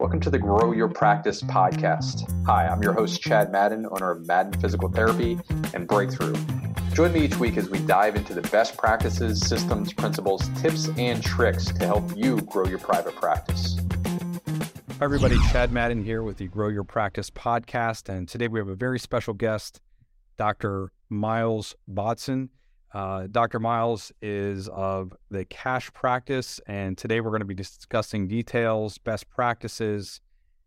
Welcome to the Grow Your Practice podcast. Hi, I'm your host, Chad Madden, owner of Madden Physical Therapy and Breakthrough. Join me each week as we dive into the best practices, systems, principles, tips, and tricks to help you grow your private practice. Hi, everybody. Chad Madden here with the Grow Your Practice podcast. And today we have a very special guest, Dr. Miles Bodzin. Uh, Dr. Miles is of the cash practice, and today we're going to be discussing details, best practices,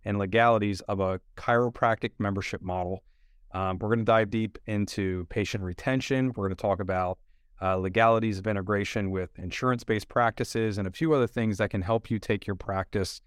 and legalities of a chiropractic membership model. Um, we're going to dive deep into patient retention. We're going to talk about uh, legalities of integration with insurance based practices and a few other things that can help you take your practice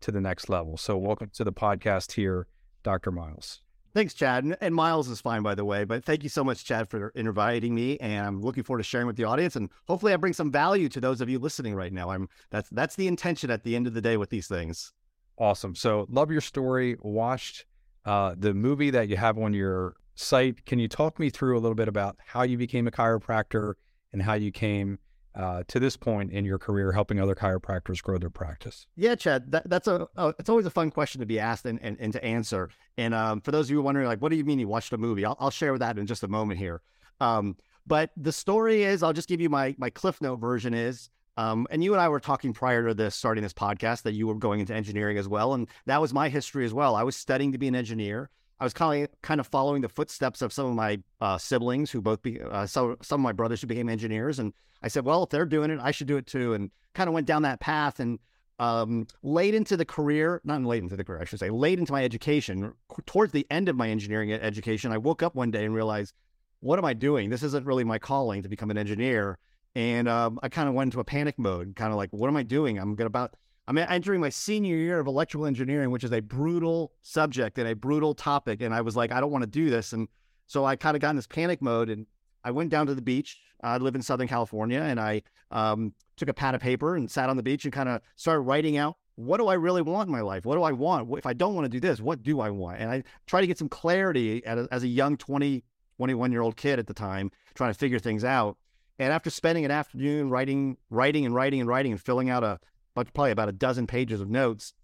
to the next level. So, welcome to the podcast here, Dr. Miles. Thanks, Chad. And Miles is fine, by the way. But thank you so much, Chad, for inviting me. And I'm looking forward to sharing with the audience. And hopefully, I bring some value to those of you listening right now. I'm that's that's the intention at the end of the day with these things. Awesome. So, love your story. Watched uh, the movie that you have on your site. Can you talk me through a little bit about how you became a chiropractor and how you came uh, to this point in your career helping other chiropractors grow their practice? Yeah, Chad, that, that's a, a, it's always a fun question to be asked and, and, and to answer. And um, for those of you wondering, like, what do you mean you watched a movie? I'll, I'll share that in just a moment here. Um, but the story is, I'll just give you my my Cliff Note version is. Um, and you and I were talking prior to this starting this podcast that you were going into engineering as well, and that was my history as well. I was studying to be an engineer. I was kind of kind of following the footsteps of some of my uh, siblings who both be uh, some of my brothers who became engineers, and I said, well, if they're doing it, I should do it too, and kind of went down that path. And um, late into the career, not late into the career, I should say, late into my education, towards the end of my engineering education, I woke up one day and realized, what am I doing? This isn't really my calling to become an engineer. And um, I kind of went into a panic mode, kind of like, what am I doing? I'm to about, I'm entering my senior year of electrical engineering, which is a brutal subject and a brutal topic. And I was like, I don't want to do this. And so I kind of got in this panic mode and I went down to the beach. I live in Southern California and I um, took a pad of paper and sat on the beach and kind of started writing out what do I really want in my life? What do I want? If I don't want to do this, what do I want? And I try to get some clarity as a young 20, 21 year old kid at the time, trying to figure things out. And after spending an afternoon writing, writing and writing and writing and filling out a probably about a dozen pages of notes,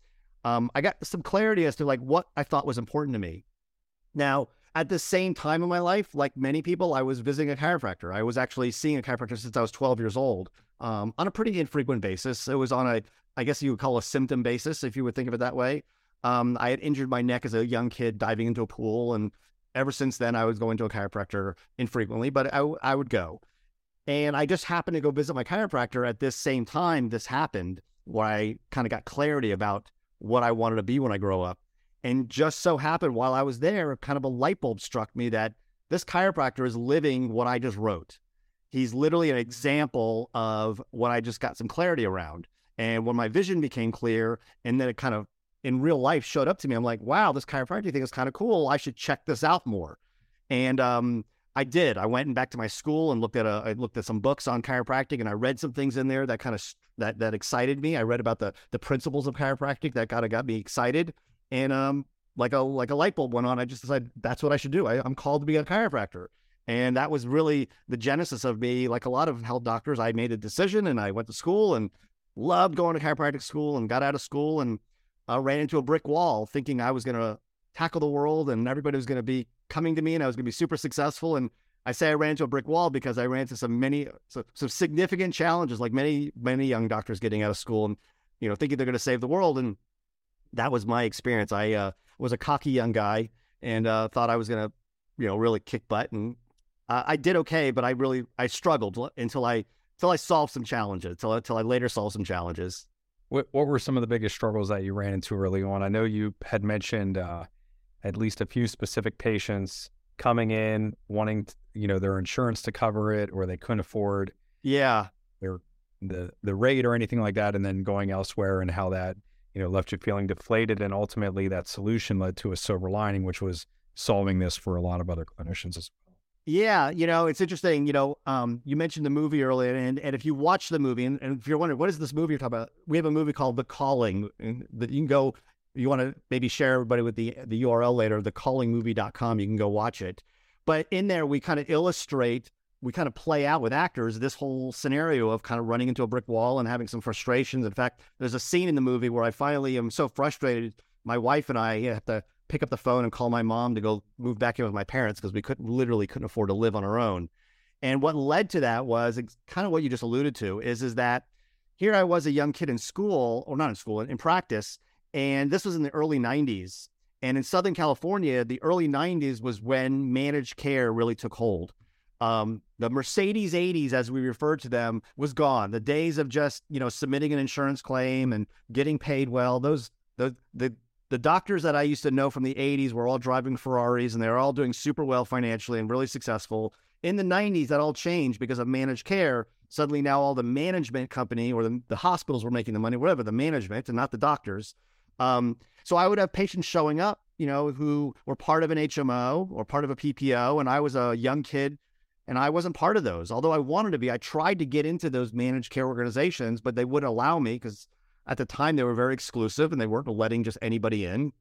um, I got some clarity as to like what I thought was important to me. Now, at the same time in my life, like many people, I was visiting a chiropractor. I was actually seeing a chiropractor since I was 12 years old um, on a pretty infrequent basis. It was on a, I guess you would call a symptom basis, if you would think of it that way. Um, I had injured my neck as a young kid diving into a pool. And ever since then, I was going to a chiropractor infrequently, but I, I would go. And I just happened to go visit my chiropractor at this same time this happened, where I kind of got clarity about what I wanted to be when I grow up. And just so happened while I was there, kind of a light bulb struck me that this chiropractor is living what I just wrote. He's literally an example of what I just got some clarity around. And when my vision became clear, and then it kind of in real life showed up to me, I'm like, wow, this chiropractic thing is kind of cool. I should check this out more. And um, I did. I went and back to my school and looked at a, I looked at some books on chiropractic, and I read some things in there that kind of that that excited me. I read about the the principles of chiropractic that kind of got me excited and um, like a like a light bulb went on. I just decided that's what I should do. I, I'm called to be a chiropractor, and that was really the genesis of me. Like a lot of health doctors, I made a decision, and I went to school and loved going to chiropractic school, and got out of school and uh, ran into a brick wall, thinking I was going to tackle the world and everybody was going to be coming to me, and I was going to be super successful. And I say I ran into a brick wall because I ran into some many some, some significant challenges, like many many young doctors getting out of school and you know thinking they're going to save the world and that was my experience. I uh, was a cocky young guy and uh, thought I was going to, you know, really kick butt. And uh, I did okay, but I really I struggled until I until I solved some challenges. Until until I later solved some challenges. What what were some of the biggest struggles that you ran into early on? I know you had mentioned uh, at least a few specific patients coming in wanting to, you know their insurance to cover it or they couldn't afford yeah their the the rate or anything like that and then going elsewhere and how that you know, left you feeling deflated. And ultimately, that solution led to a silver lining, which was solving this for a lot of other clinicians as well. Yeah, you know, it's interesting. You know, um, you mentioned the movie earlier, and, and if you watch the movie, and, and if you're wondering what is this movie you're talking about, we have a movie called The Calling. That you can go. You want to maybe share everybody with the the URL later, thecallingmovie.com. You can go watch it. But in there, we kind of illustrate we kind of play out with actors this whole scenario of kind of running into a brick wall and having some frustrations. In fact, there's a scene in the movie where I finally am so frustrated. My wife and I have to pick up the phone and call my mom to go move back in with my parents because we couldn't literally couldn't afford to live on our own. And what led to that was kind of what you just alluded to is is that here I was a young kid in school or not in school in practice, and this was in the early 90s. And in Southern California, the early 90s was when managed care really took hold. Um, the Mercedes 80s, as we referred to them, was gone. The days of just you know submitting an insurance claim and getting paid well, those the the the doctors that I used to know from the 80s were all driving Ferraris and they were all doing super well financially and really successful. In the 90s, that all changed because of managed care. Suddenly, now all the management company or the, the hospitals were making the money, whatever, the management and not the doctors. Um, so I would have patients showing up, you know, who were part of an HMO or part of a PPO. And I was a young kid and I wasn't part of those. Although I wanted to be, I tried to get into those managed care organizations, but they wouldn't allow me because at the time, they were very exclusive and they weren't letting just anybody in.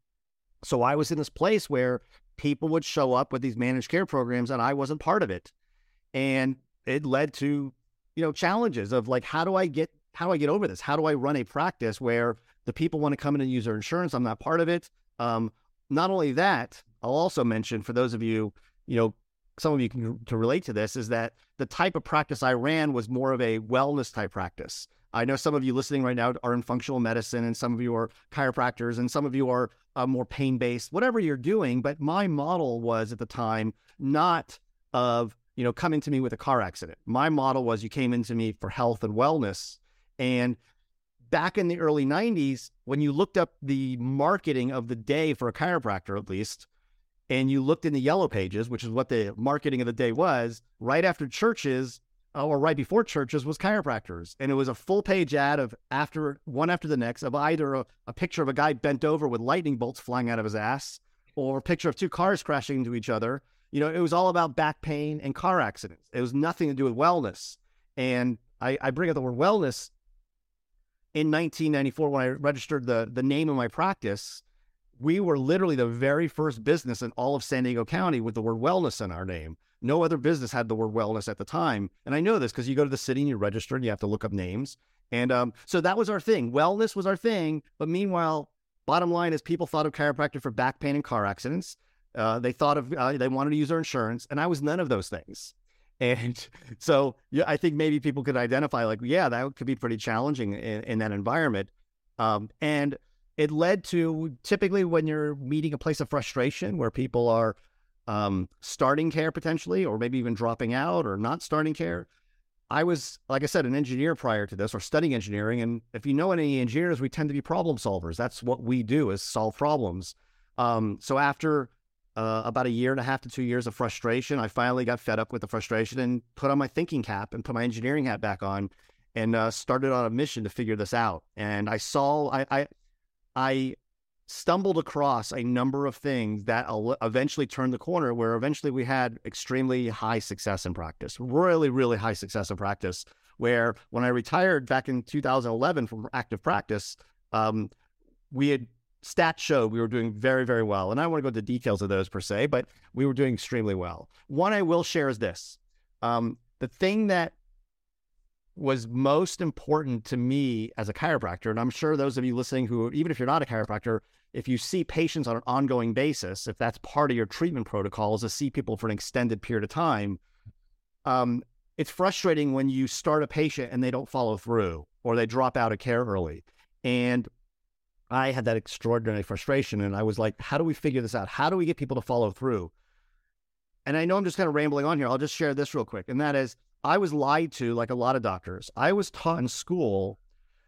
So I was in this place where people would show up with these managed care programs and I wasn't part of it. And it led to, you know, challenges of like, how do I get, how do I get over this? How do I run a practice where the people want to come in and use their insurance? I'm not part of it. Um, not only that, I'll also mention for those of you, you know, some of you can to relate to this is that the type of practice I ran was more of a wellness type practice. I know some of you listening right now are in functional medicine, and some of you are chiropractors, and some of you are uh, more pain based, whatever you're doing. But my model was at the time not of, you know, coming to me with a car accident. My model was you came into me for health and wellness. And back in the early 90s, when you looked up the marketing of the day for a chiropractor, at least, and you looked in the yellow pages, which is what the marketing of the day was, right after churches, uh, or right before churches was chiropractors. And it was a full page ad of after one after the next of either a, a, picture of a guy bent over with lightning bolts flying out of his ass or a picture of two cars crashing into each other. You know, it was all about back pain and car accidents. It was nothing to do with wellness. And I, I bring up the word wellness in 1994 when I registered the, the name of my practice. We were literally the very first business in all of San Diego County with the word wellness in our name. No other business had the word wellness at the time. And I know this because you go to the city and you register and you have to look up names. And um, so that was our thing. Wellness was our thing. But meanwhile, bottom line is people thought of chiropractor for back pain and car accidents. Uh, they thought of, uh, they wanted to use their insurance. And I was none of those things. And so yeah, I think maybe people could identify like, yeah, that could be pretty challenging in, in that environment. Um, and it led to typically when you're meeting a place of frustration where people are um, starting care potentially, or maybe even dropping out or not starting care. I was, like I said, an engineer prior to this or studying engineering. And if you know any engineers, we tend to be problem solvers. That's what we do is solve problems. Um, so after uh, about a year and a half to two years of frustration, I finally got fed up with the frustration and put on my thinking cap and put my engineering hat back on and uh, started on a mission to figure this out. And I saw, I, I, I stumbled across a number of things that eventually turned the corner where eventually we had extremely high success in practice, really, really high success in practice. Where when I retired back in 2011 from active practice, um, we had stats showed we were doing very, very well. And I want to go into details of those per se, but we were doing extremely well. One I will share is this um, the thing that was most important to me as a chiropractor, and I'm sure those of you listening who, even if you're not a chiropractor, if you see patients on an ongoing basis, if that's part of your treatment protocol, is to see people for an extended period of time, um, it's frustrating when you start a patient and they don't follow through or they drop out of care early. And I had that extraordinary frustration. And I was like, how do we figure this out? How do we get people to follow through? And I know I'm just kind of rambling on here. I'll just share this real quick. And that is, I was lied to like a lot of doctors. I was taught in school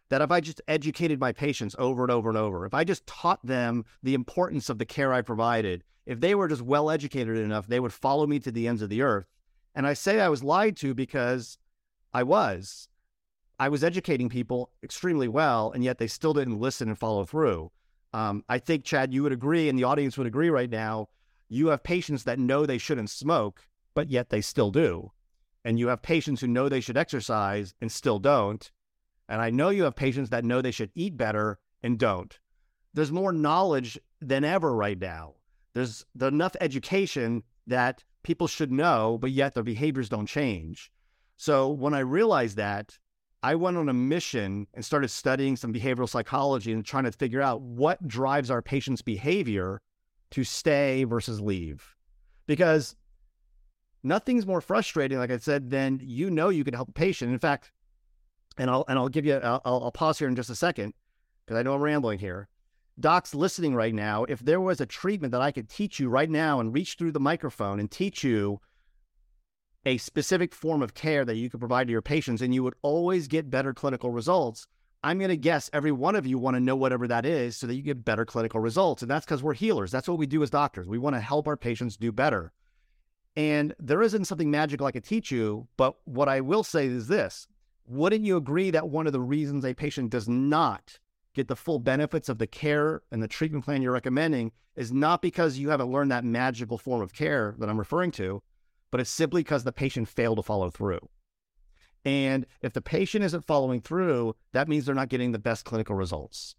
that if I just educated my patients over and over and over, if I just taught them the importance of the care I provided, if they were just well educated enough, they would follow me to the ends of the earth. And I say I was lied to because I was. I was educating people extremely well, and yet they still didn't listen and follow through. Um, I think, Chad, you would agree, and the audience would agree right now. You have patients that know they shouldn't smoke, but yet they still do. And you have patients who know they should exercise and still don't. And I know you have patients that know they should eat better and don't. There's more knowledge than ever right now. There's enough education that people should know, but yet their behaviors don't change. So when I realized that, I went on a mission and started studying some behavioral psychology and trying to figure out what drives our patients' behavior to stay versus leave. Because nothing's more frustrating, like I said, than you know you can help a patient. In fact, and I'll and I'll give you I'll, I'll pause here in just a second because I know I'm rambling here. Docs listening right now, if there was a treatment that I could teach you right now and reach through the microphone and teach you a specific form of care that you could provide to your patients and you would always get better clinical results. I'm going to guess every one of you want to know whatever that is so that you get better clinical results. And that's because we're healers. That's what we do as doctors. We want to help our patients do better. And there isn't something magical I could teach you, but what I will say is this wouldn't you agree that one of the reasons a patient does not get the full benefits of the care and the treatment plan you're recommending is not because you haven't learned that magical form of care that I'm referring to, but it's simply because the patient failed to follow through. And if the patient isn't following through, that means they're not getting the best clinical results.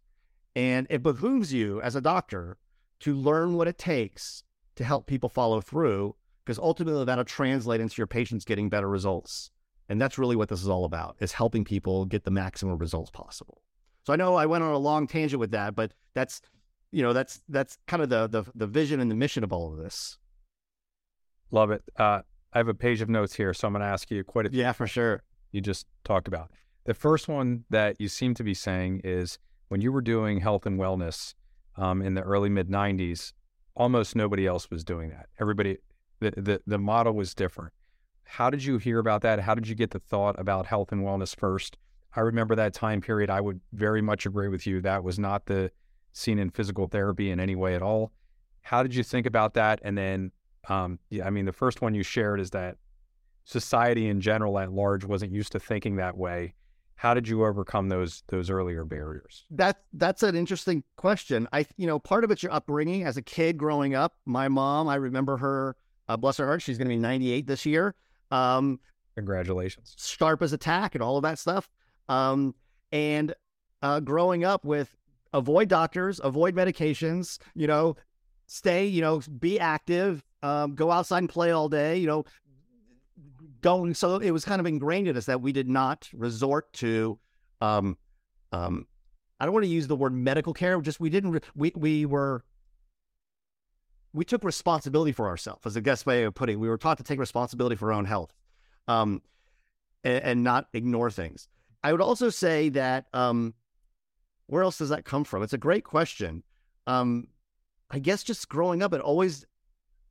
And it behooves you as a doctor to learn what it takes to help people follow through, because ultimately that'll translate into your patients getting better results. And that's really what this is all about, is helping people get the maximum results possible. So I know I went on a long tangent with that, but that's you know, that's that's kind of the the, the vision and the mission of all of this. Love it. Uh, I have a page of notes here, so I'm going to ask you quite a yeah, for sure. You just talked about the first one that you seem to be saying is when you were doing health and wellness um, in the early mid '90s, almost nobody else was doing that. Everybody, the, the the model was different. How did you hear about that? How did you get the thought about health and wellness first? I remember that time period. I would very much agree with you. That was not the scene in physical therapy in any way at all. How did you think about that? And then um, yeah, I mean, the first one you shared is that society in general at large wasn't used to thinking that way. How did you overcome those those earlier barriers? That that's an interesting question. I you know part of it's your upbringing as a kid growing up. My mom, I remember her. Uh, bless her heart, she's going to be 98 this year. Um, Congratulations. Sharp as a tack and all of that stuff. Um, and uh, growing up with avoid doctors, avoid medications. You know, stay. You know, be active um, go outside and play all day, you know, going. So it was kind of ingrained in us that we did not resort to, um, um, I don't want to use the word medical care. Just we didn't. We we were. We took responsibility for ourselves, as a guest way of putting. We were taught to take responsibility for our own health, um, and, and not ignore things. I would also say that um, where else does that come from? It's a great question. Um, I guess just growing up, it always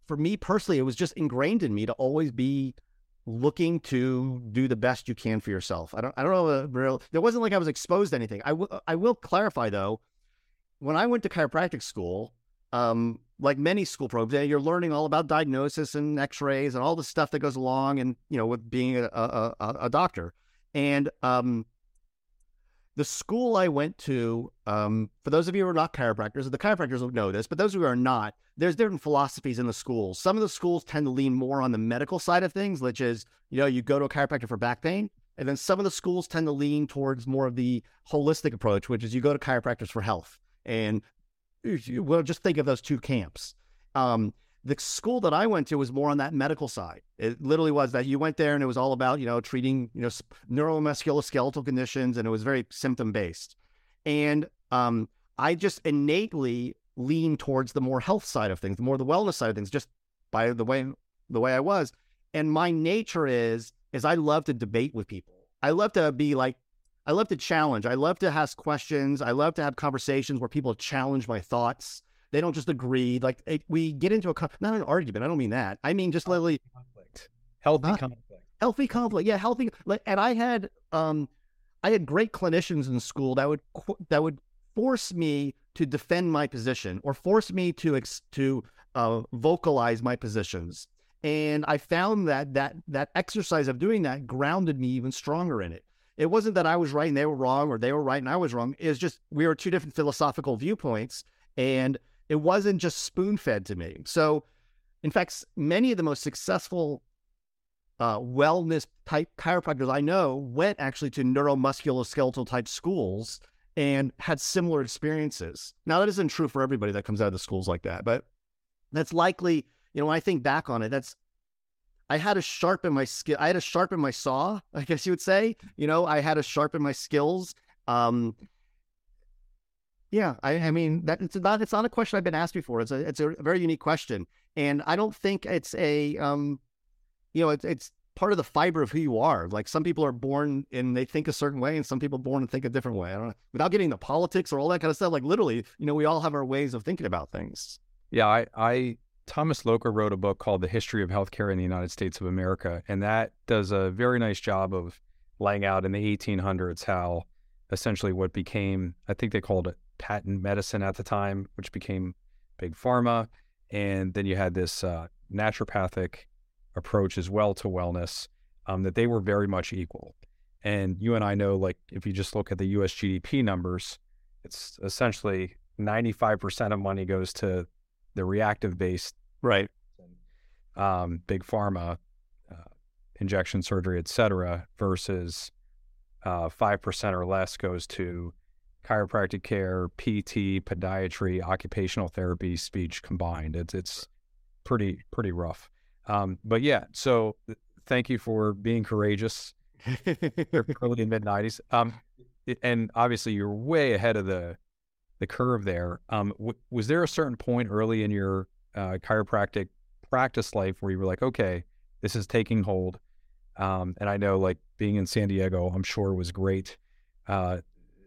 for me personally, it was just ingrained in me to always be looking to do the best you can for yourself. I don't, I don't know. Real, there wasn't like I was exposed to anything. I, w- I will clarify though, when I went to chiropractic school, um, like many school programs, you're learning all about diagnosis and X-rays and all the stuff that goes along, and you know, with being a, a, a, a doctor. And um, the school I went to, um, for those of you who are not chiropractors, the chiropractors will know this, but those who are not, there's different philosophies in the schools. Some of the schools tend to lean more on the medical side of things, which is, you know, you go to a chiropractor for back pain. And then some of the schools tend to lean towards more of the holistic approach, which is you go to chiropractors for health. And well, just think of those two camps. Um, the school that I went to was more on that medical side. It literally was that you went there and it was all about, you know, treating, you know, neuromusculoskeletal conditions and it was very symptom based. And um, I just innately lean towards the more health side of things, the more the wellness side of things, just by the way the way I was. And my nature is is I love to debate with people. I love to be like I love to challenge. I love to ask questions. I love to have conversations where people challenge my thoughts. They don't just agree. Like it, we get into a not an argument. I don't mean that. I mean just literally conflict, healthy conflict, healthy conflict. Yeah, healthy. Like, And I had um, I had great clinicians in school that would that would force me to defend my position or force me to ex- to uh, vocalize my positions. And I found that that that exercise of doing that grounded me even stronger in it. It wasn't that I was right and they were wrong, or they were right and I was wrong. It's just we were two different philosophical viewpoints, and it wasn't just spoon fed to me. So, in fact, many of the most successful uh, wellness type chiropractors I know went actually to neuromusculoskeletal type schools and had similar experiences. Now, that isn't true for everybody that comes out of the schools like that, but that's likely, you know, when I think back on it, that's I had to sharpen my skill. I had to sharpen my saw, I guess you would say. You know, I had to sharpen my skills. Um, yeah, I, I mean that it's not it's not a question I've been asked before. It's a it's a very unique question, and I don't think it's a um, you know, it's it's part of the fiber of who you are. Like some people are born and they think a certain way, and some people born and think a different way. I don't know. Without getting the politics or all that kind of stuff, like literally, you know, we all have our ways of thinking about things. Yeah, I, I Thomas Loker wrote a book called The History of Healthcare in the United States of America, and that does a very nice job of laying out in the 1800s how essentially what became, I think they called it patent medicine at the time, which became big pharma. And then you had this uh, naturopathic approach as well to wellness, um, that they were very much equal. And you and I know, like, if you just look at the US GDP numbers, it's essentially 95% of money goes to the reactive based right um, big pharma uh, injection surgery et cetera versus uh, 5% or less goes to chiropractic care pt podiatry occupational therapy speech combined it's it's pretty pretty rough um, but yeah so thank you for being courageous early and mid 90s um, and obviously you're way ahead of the the curve there. Um, w- was there a certain point early in your uh, chiropractic practice life where you were like, okay, this is taking hold? Um, and I know like being in San Diego, I'm sure was great. Uh,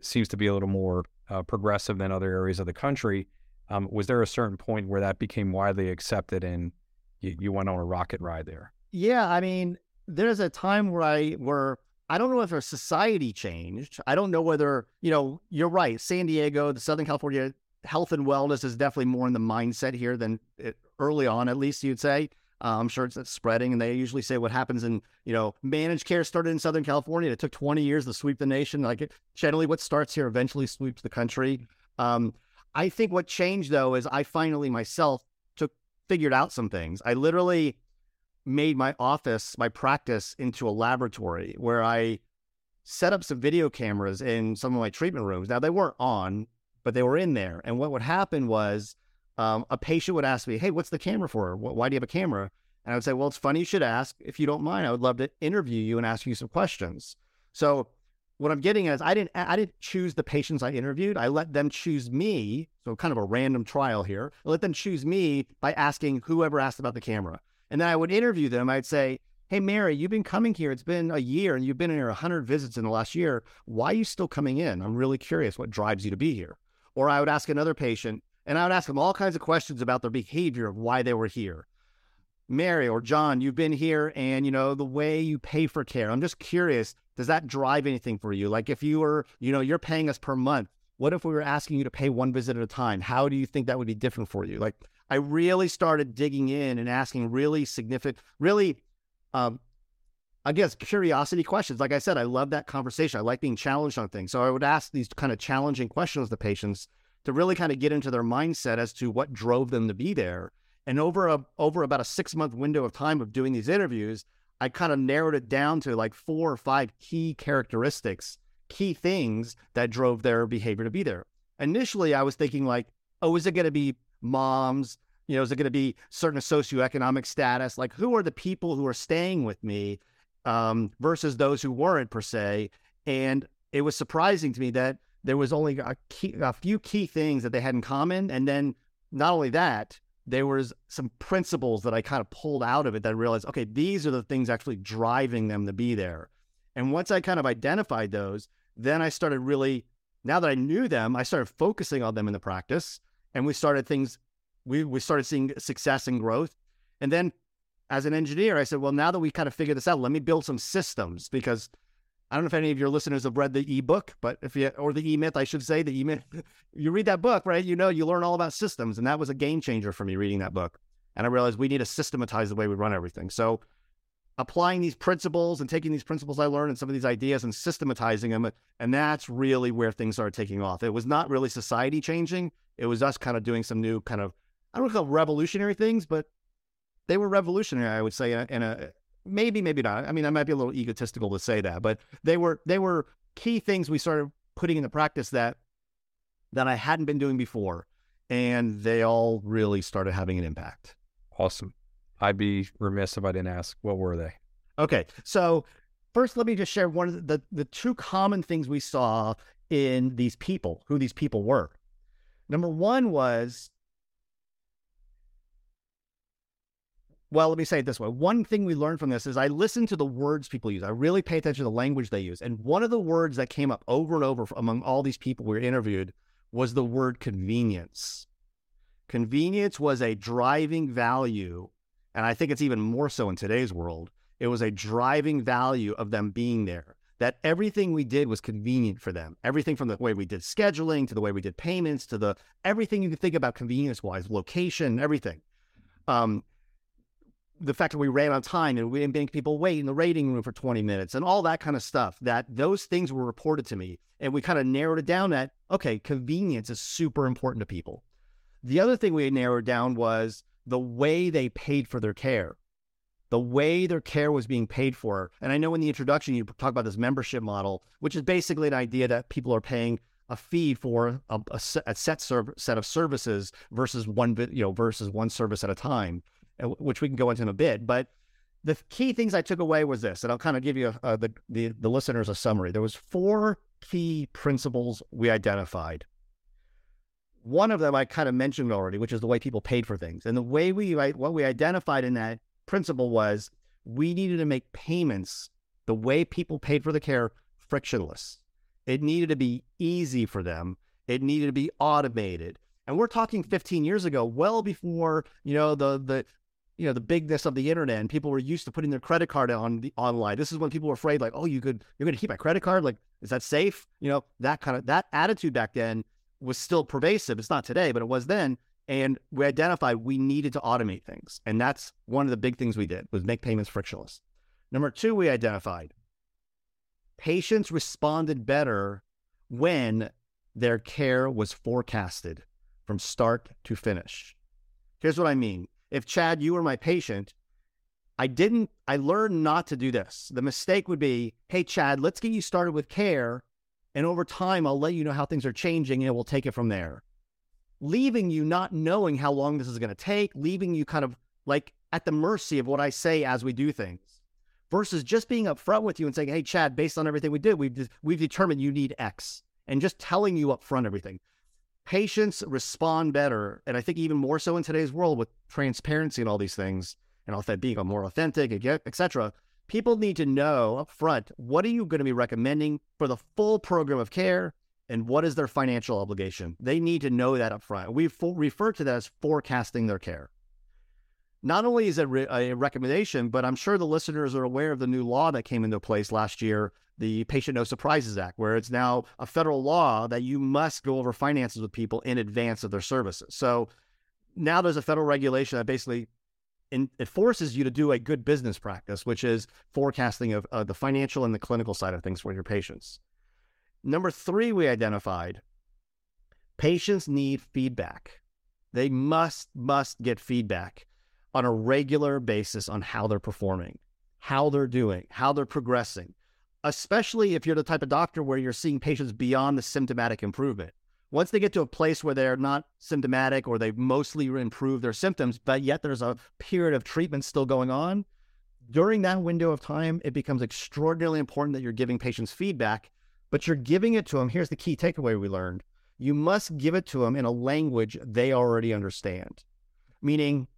seems to be a little more uh, progressive than other areas of the country. Um, was there a certain point where that became widely accepted and you, you went on a rocket ride there? Yeah, I mean, there's a time where I where I don't know if our society changed. I don't know whether, you know, you're right. San Diego, the Southern California health and wellness is definitely more in the mindset here than it, early on, at least you'd say. Uh, I'm sure it's, spreading, and they usually say what happens in, you know, managed care started in Southern California. It took 20 years to sweep the nation. Like generally, what starts here eventually sweeps the country. Um, I think what changed though is I finally myself took figured out some things. I literally made my office, my practice into a laboratory where I set up some video cameras in some of my treatment rooms. Now, they weren't on, but they were in there. And what would happen was um, a patient would ask me, Hey, what's the camera for? Why do you have a camera? And I would say, Well, it's funny you should ask. If you don't mind, I would love to interview you and ask you some questions. So, what I'm getting at is I didn't I didn't choose the patients I interviewed. I let them choose me. So kind of a random trial here. I let them choose me by asking whoever asked about the camera. And then I would interview them. I'd say, Hey, Mary, you've been coming here. It's been a year and you've been here 100 visits in the last year. Why are you still coming in? I'm really curious what drives you to be here. Or I would ask another patient and I would ask them all kinds of questions about their behavior of why they were here. Mary or John, you've been here and, you know, the way you pay for care. I'm just curious, does that drive anything for you? Like if you were, you know, you're paying us per month. What if we were asking you to pay one visit at a time? How do you think that would be different for you? Like I really started digging in and asking really significant, really, um, I guess, curiosity questions. Like I said, I love that conversation. I like being challenged on things. So I would ask these kind of challenging questions to patients to really kind of get into their mindset as to what drove them to be there. And over a over about a six month window of time of doing these interviews, I kind of narrowed it down to like four or five key characteristics, key things that drove their behavior to be there. Initially, I was thinking like, oh, is it going to be moms? You know, is it going to be certain socioeconomic status? Like, who are the people who are staying with me um, versus those who weren't per se? And it was surprising to me that there was only a, key, a few key things that they had in common, and then not only that, there was some principles that I kind of pulled out of it that I realized, okay, these are the things actually driving them to be there. And once I kind of identified those, then I started really, now that I knew them, I started focusing on them in the practice and we started things we we started seeing success and growth and then as an engineer i said well now that we kind of figured this out let me build some systems because i don't know if any of your listeners have read the ebook but if you or the e-myth i should say the e-myth you read that book right you know you learn all about systems and that was a game changer for me reading that book and i realized we need to systematize the way we run everything so applying these principles and taking these principles I learned and some of these ideas and systematizing them. And that's really where things started taking off. It was not really society changing. It was us kind of doing some new kind of, I don't call revolutionary things, but they were revolutionary, I would say, in a, in a maybe, maybe not. I mean, I might be a little egotistical to say that, but they were, they were key things we started putting into practice that, that I hadn't been doing before. And they all really started having an impact. Awesome. I'd be remiss if I didn't ask what were they? Okay. So first let me just share one of the, the two common things we saw in these people, who these people were. Number one was well, let me say it this way. One thing we learned from this is I listen to the words people use. I really pay attention to the language they use. And one of the words that came up over and over among all these people we interviewed was the word convenience. Convenience was a driving value. And I think it's even more so in today's world. It was a driving value of them being there, that everything we did was convenient for them. Everything from the way we did scheduling to the way we did payments to the everything you can think about convenience wise, location, everything. Um, the fact that we ran on time and we didn't make people wait in the waiting room for 20 minutes and all that kind of stuff, that those things were reported to me. And we kind of narrowed it down that, okay, convenience is super important to people. The other thing we narrowed down was the way they paid for their care, the way their care was being paid for. And I know in the introduction, you talk about this membership model, which is basically an idea that people are paying a fee for a, a set, a set, set of services versus one, you know, versus one service at a time which we can go into in a bit. But the key things I took away was this, and I'll kind of give you uh, the, the the listeners a summary. There was four key principles we identified. One of them I kind of mentioned already, which is the way people paid for things, and the way we what we identified in that principle was we needed to make payments the way people paid for the care frictionless. It needed to be easy for them. It needed to be automated. And we're talking 15 years ago, well before, you know, the the you know the bigness of the internet and people were used to putting their credit card on the online. This is when people were afraid like oh you could you're going to keep my credit card? Like is that safe? You know that kind of that attitude back then was still pervasive. It's not today but it was then. And we identified we needed to automate things. And that's one of the big things we did was make payments frictionless. Number two we identified patients responded better when their care was forecasted from start to finish. Here's what i mean if Chad, you were my patient, I didn't, I learned not to do this. The mistake would be, hey, Chad, let's get you started with care. And over time, I'll let you know how things are changing and we'll take it from there. Leaving you not knowing how long this is going to take, leaving you kind of like at the mercy of what I say as we do things versus just being upfront with you and saying, hey, Chad, based on everything we did, we've, we've determined you need X and just telling you upfront everything patients respond better. And I think even more so in today's world with transparency and all these things and being more authentic, etc. People need to know up front what are you going to be recommending for the full program of care and what is their financial obligation. They need to know that up front. We refer to that as forecasting their care. Not only is it a recommendation, but I'm sure the listeners are aware of the new law that came into place last year the Patient No Surprises Act, where it's now a federal law that you must go over finances with people in advance of their services. So now there's a federal regulation that basically in, it forces you to do a good business practice, which is forecasting of uh, the financial and the clinical side of things for your patients. Number three, we identified patients need feedback. They must, must get feedback on a regular basis on how they're performing, how they're doing, how they're progressing especially if you're the type of doctor where you're seeing patients beyond the symptomatic improvement. Once they get to a place where they're not symptomatic or they've mostly improved their symptoms, but yet there's a period of treatment still going on, during that window of time, it becomes extraordinarily important that you're giving patients feedback, but you're giving it to them. Here's the key takeaway we learned you must give it to them in a language they already understand, meaning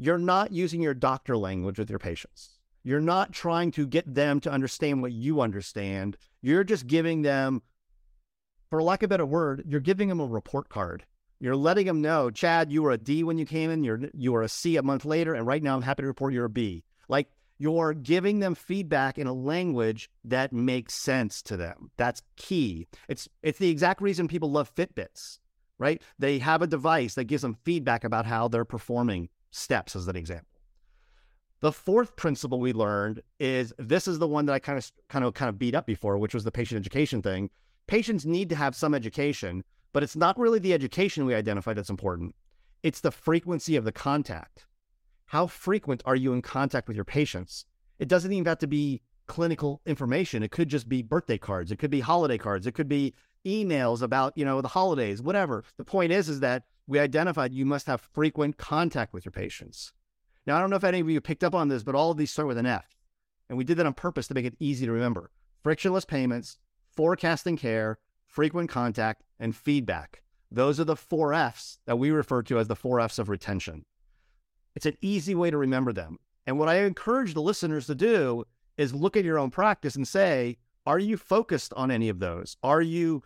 you're not using your doctor language with your patients. You're not trying to get them to understand what you understand. You're just giving them, for lack of a better word, you're giving them a report card. You're letting them know, Chad, you were a D when you came in. You're you were a C a month later, and right now I'm happy to report you're a B. Like you're giving them feedback in a language that makes sense to them. That's key. It's it's the exact reason people love Fitbits, right? They have a device that gives them feedback about how they're performing steps, as an example. The fourth principle we learned is this is the one that I kind of kind of kind of beat up before, which was the patient education thing. Patients need to have some education, but it's not really the education we identified that's important. It's the frequency of the contact. How frequent are you in contact with your patients? It doesn't even have to be clinical information. It could just be birthday cards. It could be holiday cards. It could be emails about, you know, the holidays, whatever. The point is, is that we identified you must have frequent contact with your patients. Now, I don't know if any of you picked up on this, but all of these start with an F. And we did that on purpose to make it easy to remember. Frictionless payments, forecasting care, frequent contact, and feedback. Those are the four F's that we refer to as the four F's of retention. It's an easy way to remember them. And what I encourage the listeners to do is look at your own practice and say, are you focused on any of those? Are you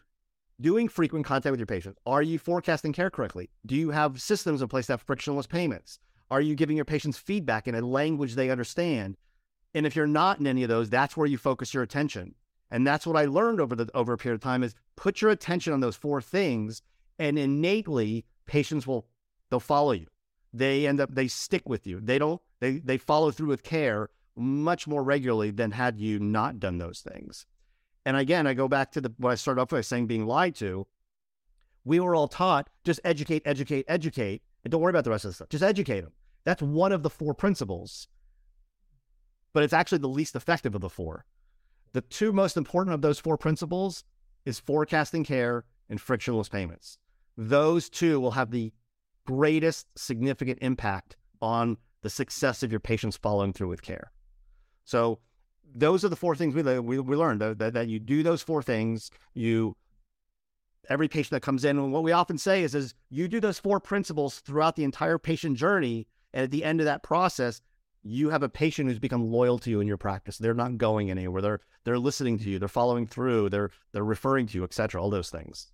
doing frequent contact with your patients? Are you forecasting care correctly? Do you have systems in place that have frictionless payments? Are you giving your patients feedback in a language they understand? And if you're not in any of those, that's where you focus your attention. And that's what I learned over the over a period of time is put your attention on those four things and innately patients will they'll follow you. They end up they stick with you. They don't they they follow through with care much more regularly than had you not done those things. And again, I go back to the what I started off by saying being lied to. We were all taught just educate, educate, educate, and don't worry about the rest of the stuff. Just educate them. That's one of the four principles, but it's actually the least effective of the four. The two most important of those four principles is forecasting care and frictionless payments. Those two will have the greatest significant impact on the success of your patients following through with care. So those are the four things we we, we learned that, that you do those four things. You every patient that comes in, and what we often say is, is you do those four principles throughout the entire patient journey, and at the end of that process, you have a patient who's become loyal to you in your practice. They're not going anywhere. They're they're listening to you. They're following through. They're they're referring to you, etc. All those things.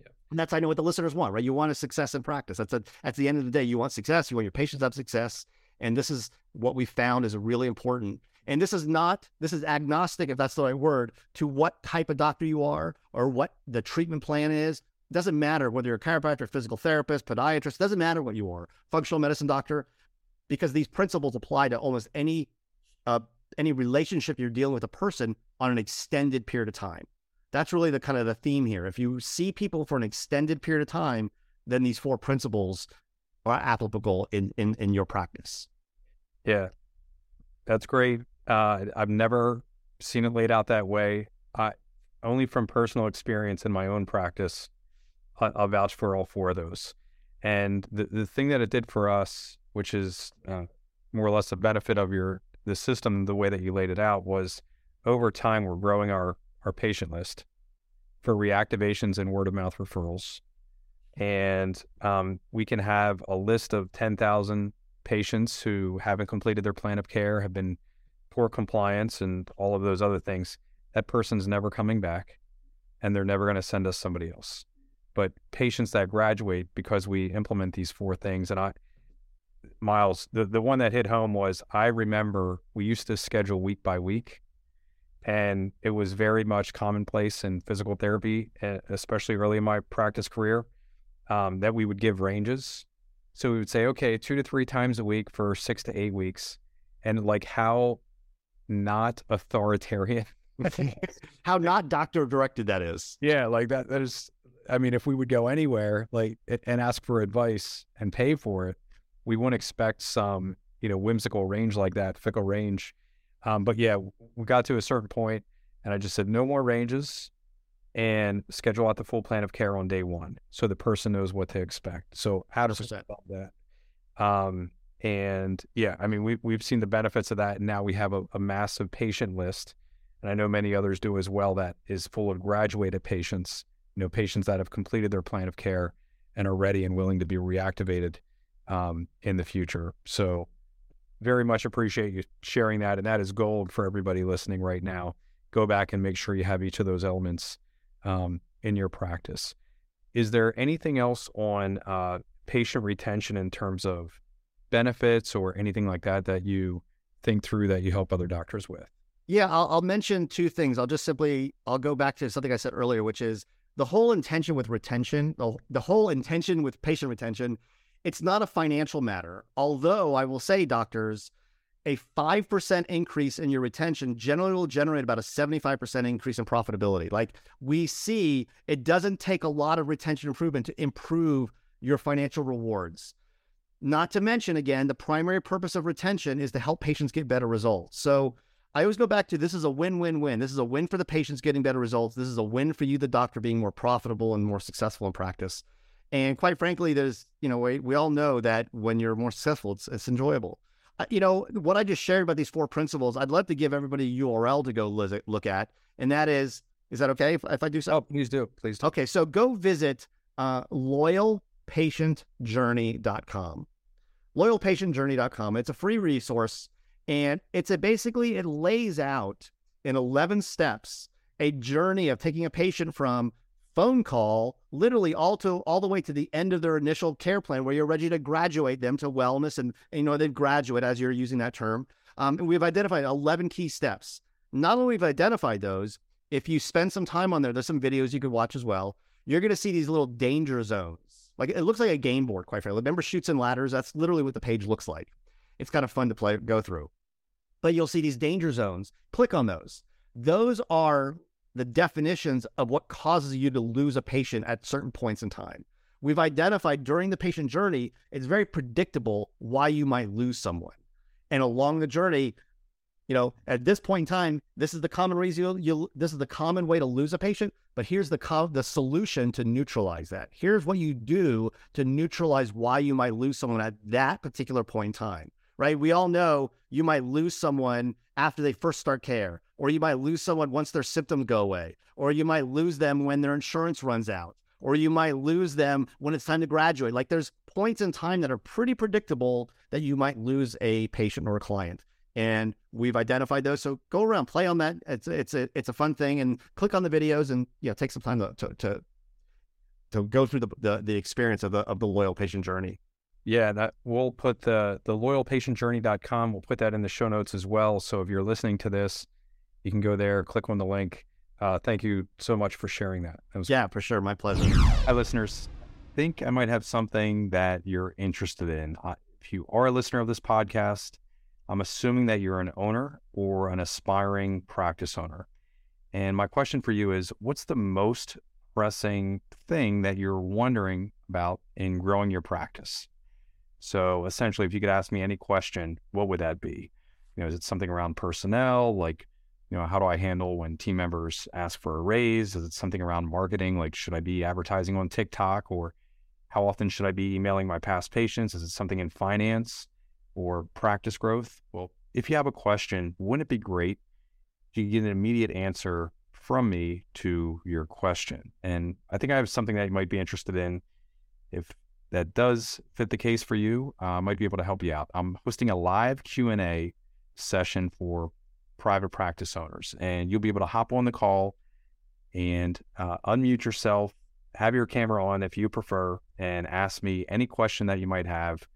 Yeah. And that's I know what the listeners want, right? You want a success in practice. That's a, at the end of the day, you want success. You want your patients to have success, and this is what we found is a really important and this is not, this is agnostic, if that's the right word, to what type of doctor you are or what the treatment plan is. It doesn't matter whether you're a chiropractor, physical therapist, podiatrist, doesn't matter what you are, functional medicine doctor, because these principles apply to almost any uh, any relationship you're dealing with a person on an extended period of time. That's really the kind of the theme here. If you see people for an extended period of time, then these four principles are applicable in in, in your practice. Yeah, that's great. Uh, I've never seen it laid out that way. I only from personal experience in my own practice, I, I'll vouch for all four of those. And the the thing that it did for us, which is uh, more or less a benefit of your the system, the way that you laid it out, was over time we're growing our our patient list for reactivations and word of mouth referrals, and um, we can have a list of ten thousand patients who haven't completed their plan of care, have been poor compliance and all of those other things, that person's never coming back and they're never going to send us somebody else. But patients that graduate because we implement these four things, and I, Miles, the, the one that hit home was I remember we used to schedule week by week, and it was very much commonplace in physical therapy, especially early in my practice career, um, that we would give ranges. So we would say, okay, two to three times a week for six to eight weeks. And like how not authoritarian. How not doctor directed that is. Yeah, like that. That is. I mean, if we would go anywhere, like and ask for advice and pay for it, we wouldn't expect some, you know, whimsical range like that, fickle range. Um, but yeah, we got to a certain point, and I just said no more ranges, and schedule out the full plan of care on day one, so the person knows what to expect. So how stop that? Um, and yeah, I mean, we, we've seen the benefits of that. And now we have a, a, massive patient list. And I know many others do as well that is full of graduated patients, you know, patients that have completed their plan of care and are ready and willing to be reactivated um, in the future. So, very much appreciate you sharing that. And that is gold for everybody listening right now. Go back and make sure you have each of those elements um, in your practice. Is there anything else on uh, patient retention in terms of benefits or anything like that that you think through that you help other doctors with? Yeah, I'll, I'll mention two things. I'll just simply I'll go back to something I said earlier, which is the whole intention with retention, the, the whole intention with patient retention. It's not a financial matter. Although I will say, doctors, a 5% increase in your retention generally will generate about a 75% increase in profitability. Like we see, it doesn't take a lot of retention improvement to improve your financial rewards. Not to mention, again, the primary purpose of retention is to help patients get better results. So I always go back to this is a win win win. This is a win for the patients getting better results. This is a win for you, the doctor, being more profitable and more successful in practice. And quite frankly, there's, you know, we, we all know that when you're more successful, it's, it's enjoyable. you know, what I just shared about these four principles, I'd love to give everybody a URL to go look at. And that is, is that okay if, if I do so? Oh, please do. Please do. Okay. So go visit uh, loyalpatientjourney.com. Loyalpatientjourney.com. It's a free resource. And it's a basically, it lays out in 11 steps a journey of taking a patient from phone call literally all to all the way to the end of their initial care plan where you're ready to graduate them to wellness and, you know they graduate as you're using that term um, and we've identified 11 key steps not only we've identified those if you spend some time on there there's some videos you could watch as well you're going to see these little danger zones like it looks like a game board quite frankly. Remember Chutes and Ladders? That's literally what the page looks like. It's kind of fun to play go through. But you'll see these danger zones. Click on those. Those are the definitions of what causes you to lose a patient at certain points in time. We've identified during the patient journey, it's very predictable why you might lose someone. And along the journey, you know, at this point in time, this is the common reason you'll, you'll this is the common way to lose a patient. But here's the co- the solution to neutralize that. Here's what you do to neutralize why you might lose someone at that particular point in time. Right? We all know you might lose someone after they first start care or you might lose someone once their symptoms go away, or you might lose them when their insurance runs out, or you might lose them when it's time to graduate. Like there's points in time that are pretty predictable that you might lose a patient or a client. And we've identified those. So go around, play on that. It's it's a it's a fun thing, and click on the videos, and yeah, take some time to to to, to go through the, the the experience of the of the loyal patient journey. Yeah, that we'll put the the loyalpatientjourney.com. We'll put that in the show notes as well. So if you're listening to this you can go there, click on the link. Uh, thank you so much for sharing that. that yeah, for sure. My pleasure. Hi, listeners. Think I might have something that you're interested in. Uh, if you are a listener of this podcast, I'm assuming that you're an owner or an aspiring practice owner. And my question for you is what's the most pressing thing that you're wondering about in growing your practice? So essentially, if you could ask me any question, what would that be? You know, is it something around personnel, like you know, how do I handle when team members ask for a raise? Is it something around marketing? Like, should I be advertising on TikTok or how often should I be emailing my past patients? Is it something in finance or practice growth? Well, if you have a question, wouldn't it be great to get an immediate answer from me to your question? And I think I have something that you might be interested in. If that does fit the case for you, uh, I might be able to help you out. I'm hosting a live Q&A session for private practice owners. And you'll be able to hop on the call and uh, unmute yourself, have your camera on if you prefer, and ask me any question that you might have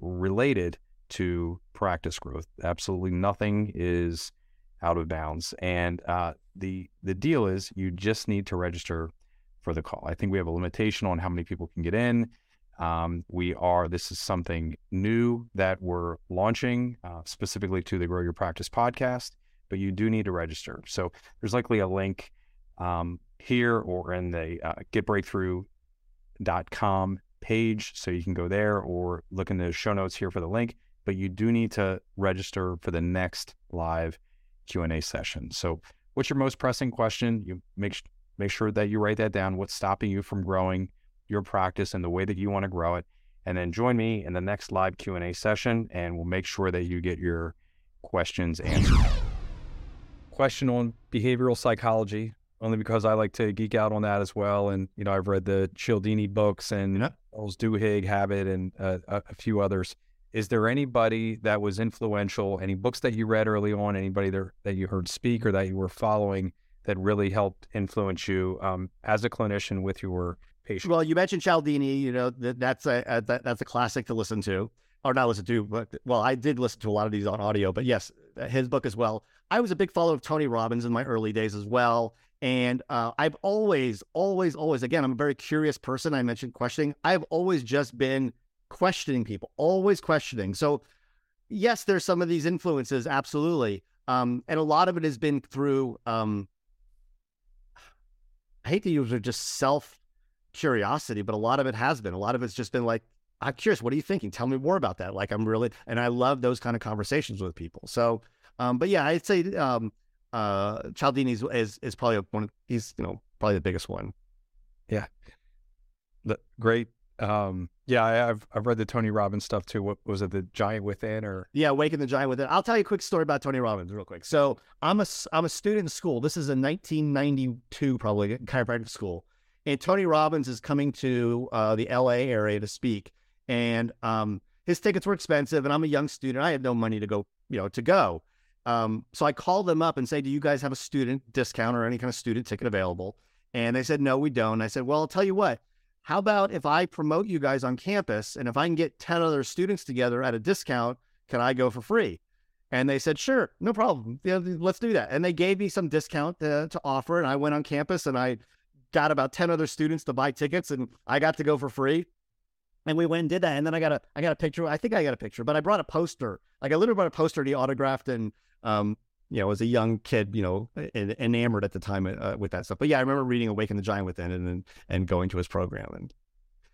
related to practice growth. Absolutely nothing is out of bounds. And uh, the the deal is you just need to register for the call. I think we have a limitation on how many people can get in. Um, we are this is something new that we're launching uh, specifically to the Grow Your Practice podcast but you do need to register. So there's likely a link um, here or in the uh, getbreakthrough.com page. So you can go there or look in the show notes here for the link, but you do need to register for the next live Q&A session. So what's your most pressing question? You make, make sure that you write that down. What's stopping you from growing your practice and the way that you want to grow it? And then join me in the next live Q&A session and we'll make sure that you get your questions answered question on behavioral psychology, only because I like to geek out on that as well. And, you know, I've read the Cialdini books and yeah. Charles Duhigg Habit and uh, a few others. Is there anybody that was influential, any books that you read early on, anybody that, that you heard speak or that you were following that really helped influence you um, as a clinician with your patients? Well, you mentioned Cialdini, you know, that, that's a, a that, that's a classic to listen to or not listen to, but well, I did listen to a lot of these on audio, but yes, his book as well. I was a big follower of Tony Robbins in my early days as well. And uh, I've always, always, always, again, I'm a very curious person. I mentioned questioning. I've always just been questioning people, always questioning. So, yes, there's some of these influences, absolutely. Um, and a lot of it has been through, um, I hate to use it, just self curiosity, but a lot of it has been. A lot of it's just been like, I'm curious, what are you thinking? Tell me more about that. Like, I'm really, and I love those kind of conversations with people. So, um, but yeah, I'd say um, uh, Cialdini is, is, is probably one. Of, he's you know probably the biggest one. Yeah, the, great Um, yeah, I, have I've read the Tony Robbins stuff too. What was it, the Giant Within, or yeah, Waking the Giant Within? I'll tell you a quick story about Tony Robbins real quick. So I'm a I'm a student in school. This is a 1992 probably chiropractic school, and Tony Robbins is coming to uh, the L.A. area to speak, and um, his tickets were expensive, and I'm a young student. I had no money to go, you know, to go. Um, so I called them up and say, "Do you guys have a student discount or any kind of student ticket available?" And they said, "No, we don't." I said, "Well, I'll tell you what." How about if I promote you guys on campus and if I can get 10 other students together at a discount, can I go for free? And they said, sure, no problem. Yeah, let's do that. And they gave me some discount to, to offer. And I went on campus and I got about 10 other students to buy tickets and I got to go for free. And we went and did that. And then I got a I got a picture. I think I got a picture, but I brought a poster. Like I literally brought a poster he autographed and um, you know, as a young kid, you know, enamored at the time uh, with that stuff. But yeah, I remember reading Awaken the Giant Within and and going to his program. And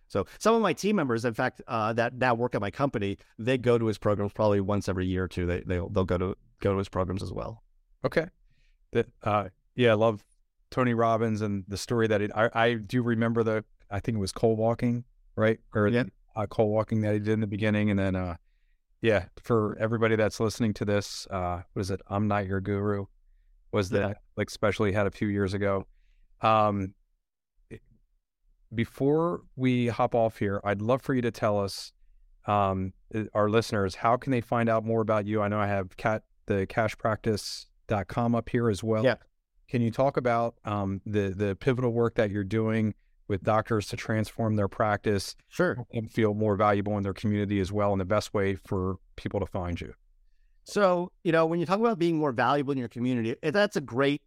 so some of my team members, in fact, uh, that now work at my company, they go to his programs probably once every year or two. They they'll, they'll go to go to his programs as well. Okay, that uh, yeah, I love Tony Robbins and the story that it, I I do remember the I think it was cold walking right or yeah. uh, cold walking that he did in the beginning, and then uh yeah, for everybody that's listening to this, uh, what is it? I'm not your guru. Was that yeah. like specially had a few years ago? Um, before we hop off here, I'd love for you to tell us, um, our listeners, how can they find out more about you? I know I have cat the cashpractice.com up here as well. Yeah. Can you talk about um, the the pivotal work that you're doing with doctors to transform their practice sure. and feel more valuable in their community as well and the best way for people to find you. So you know when you talk about being more valuable in your community eh, that's a great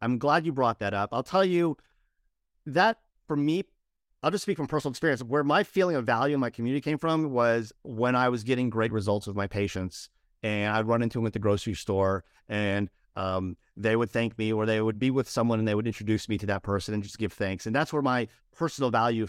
i'm glad you brought that up. I'll tell you that for me i'll just speak from personal experience. Where my feeling of value in my community came from was when i was getting great results with my patients and i'd run into them at the grocery store and um, they would thank me or they would be with someone and they would introduce me to that person and just give thanks. And that's where my personal value,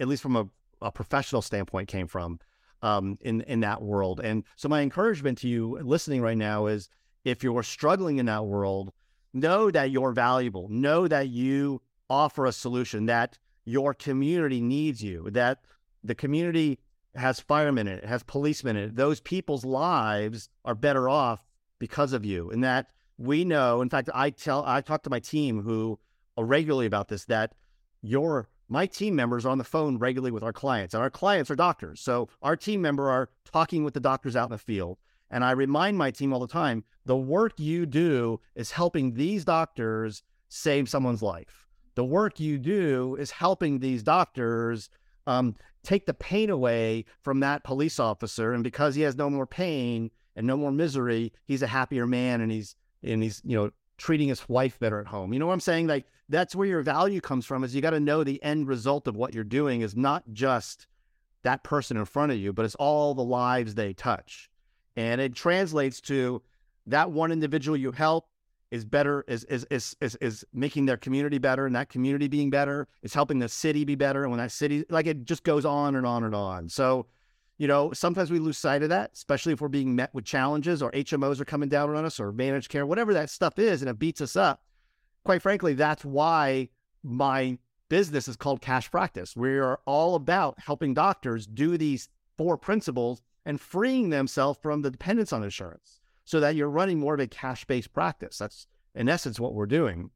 at least from a, a professional standpoint, came from um, in, in that world. And so my encouragement to you listening right now is if you're struggling in that world, know that you're valuable. Know that you offer a solution, that your community needs you, that the community has firemen in it, has policemen in it. Those people's lives are better off because of you. And that we know, in fact, I tell, I talk to my team who are regularly about this, that your, my team members are on the phone regularly with our clients and our clients are doctors. So our team member are talking with the doctors out in the field. And I remind my team all the time, the work you do is helping these doctors save someone's life. The work you do is helping these doctors um, take the pain away from that police officer. And because he has no more pain and no more misery, he's a happier man and he's and he's you know treating his wife better at home. You know what I'm saying? Like that's where your value comes from. Is you got to know the end result of what you're doing is not just that person in front of you, but it's all the lives they touch, and it translates to that one individual you help is better is is is is, is making their community better and that community being better is helping the city be better and when that city like it just goes on and on and on so you know, sometimes we lose sight of that, especially if we're being met with challenges or HMOs are coming down on us or managed care, whatever that stuff is, and it beats us up. Quite frankly, that's why my business is called Cash Practice. We are all about helping doctors do these four principles and freeing themselves from the dependence on insurance so that you're running more of a cash based practice. That's in essence what we're doing.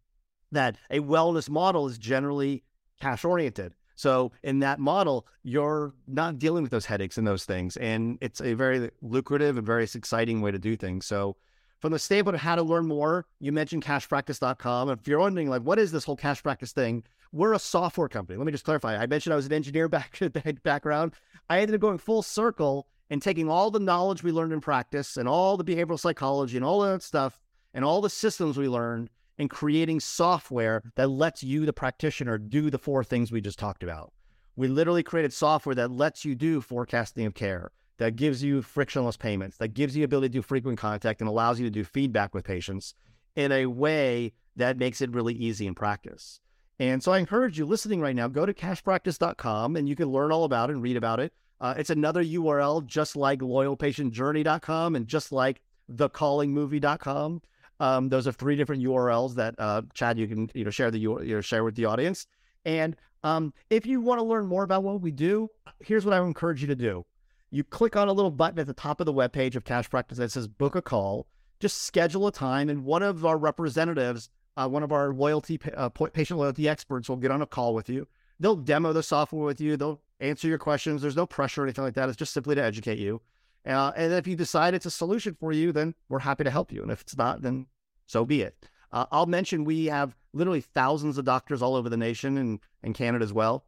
That a wellness model is generally cash oriented. So in that model, you're not dealing with those headaches and those things. And it's a very lucrative and very exciting way to do things. So from the standpoint of how to learn more, you mentioned cashpractice.com. If you're wondering, like, what is this whole cash practice thing? We're a software company. Let me just clarify. I mentioned I was an engineer back background. I ended up going full circle and taking all the knowledge we learned in practice and all the behavioral psychology and all that stuff and all the systems we learned and creating software that lets you, the practitioner, do the four things we just talked about. We literally created software that lets you do forecasting of care, that gives you frictionless payments, that gives you ability to do frequent contact and allows you to do feedback with patients in a way that makes it really easy in practice. And so I encourage you listening right now, go to cashpractice.com and you can learn all about it and read about it. Uh, it's another URL just like loyalpatientjourney.com and just like thecallingmovie.com. Um, those are three different URLs that uh, Chad you can you know share the you know, share with the audience. And um, if you want to learn more about what we do, here's what I would encourage you to do. You click on a little button at the top of the webpage of Cash Practice that says book a call. Just schedule a time, and one of our representatives, uh, one of our loyalty uh, patient loyalty experts, will get on a call with you. They'll demo the software with you. They'll answer your questions. There's no pressure or anything like that. It's just simply to educate you. Uh, and if you decide it's a solution for you, then we're happy to help you. And if it's not, then so be it. Uh, I'll mention we have literally thousands of doctors all over the nation and, and Canada as well,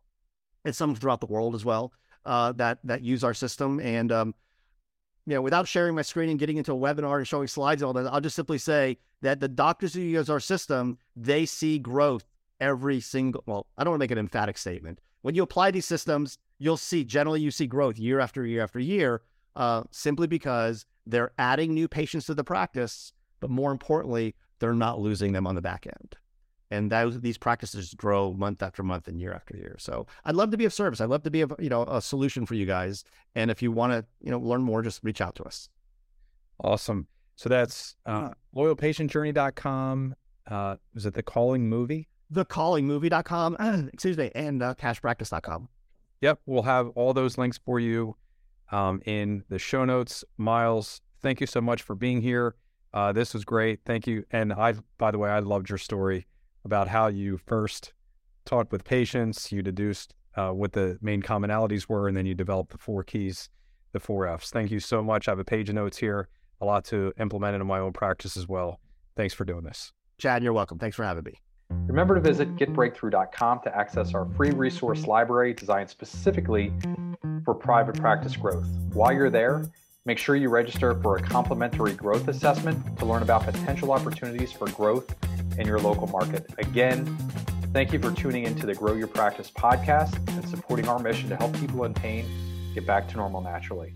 and some throughout the world as well uh, that that use our system. And um, you know, without sharing my screen and getting into a webinar and showing slides and all that, I'll just simply say that the doctors who use our system they see growth every single. Well, I don't want to make an emphatic statement. When you apply these systems, you'll see generally you see growth year after year after year, uh, simply because they're adding new patients to the practice, but more importantly, they're not losing them on the back end. And those these practices grow month after month and year after year. So I'd love to be of service. I'd love to be a you know a solution for you guys. And if you want to you know learn more, just reach out to us. Awesome. So that's uh, loyalpatientjourney.com. Uh, is it the calling movie? Thecallingmovie.com. Excuse me, and uh, cashpractice.com. Yep, we'll have all those links for you um, in the show notes. Miles, thank you so much for being here. Uh, this was great. Thank you. And I, by the way, I loved your story about how you first talked with patients, you deduced uh, what the main commonalities were, and then you developed the four keys, the four F's. Thank you so much. I have a page of notes here, a lot to implement into my own practice as well. Thanks for doing this. Chad, you're welcome. Thanks for having me. Remember to visit getbreakthrough.com to access our free resource library designed specifically for private practice growth. While you're there, Make sure you register for a complimentary growth assessment to learn about potential opportunities for growth in your local market. Again, thank you for tuning into the Grow Your Practice podcast and supporting our mission to help people in pain get back to normal naturally.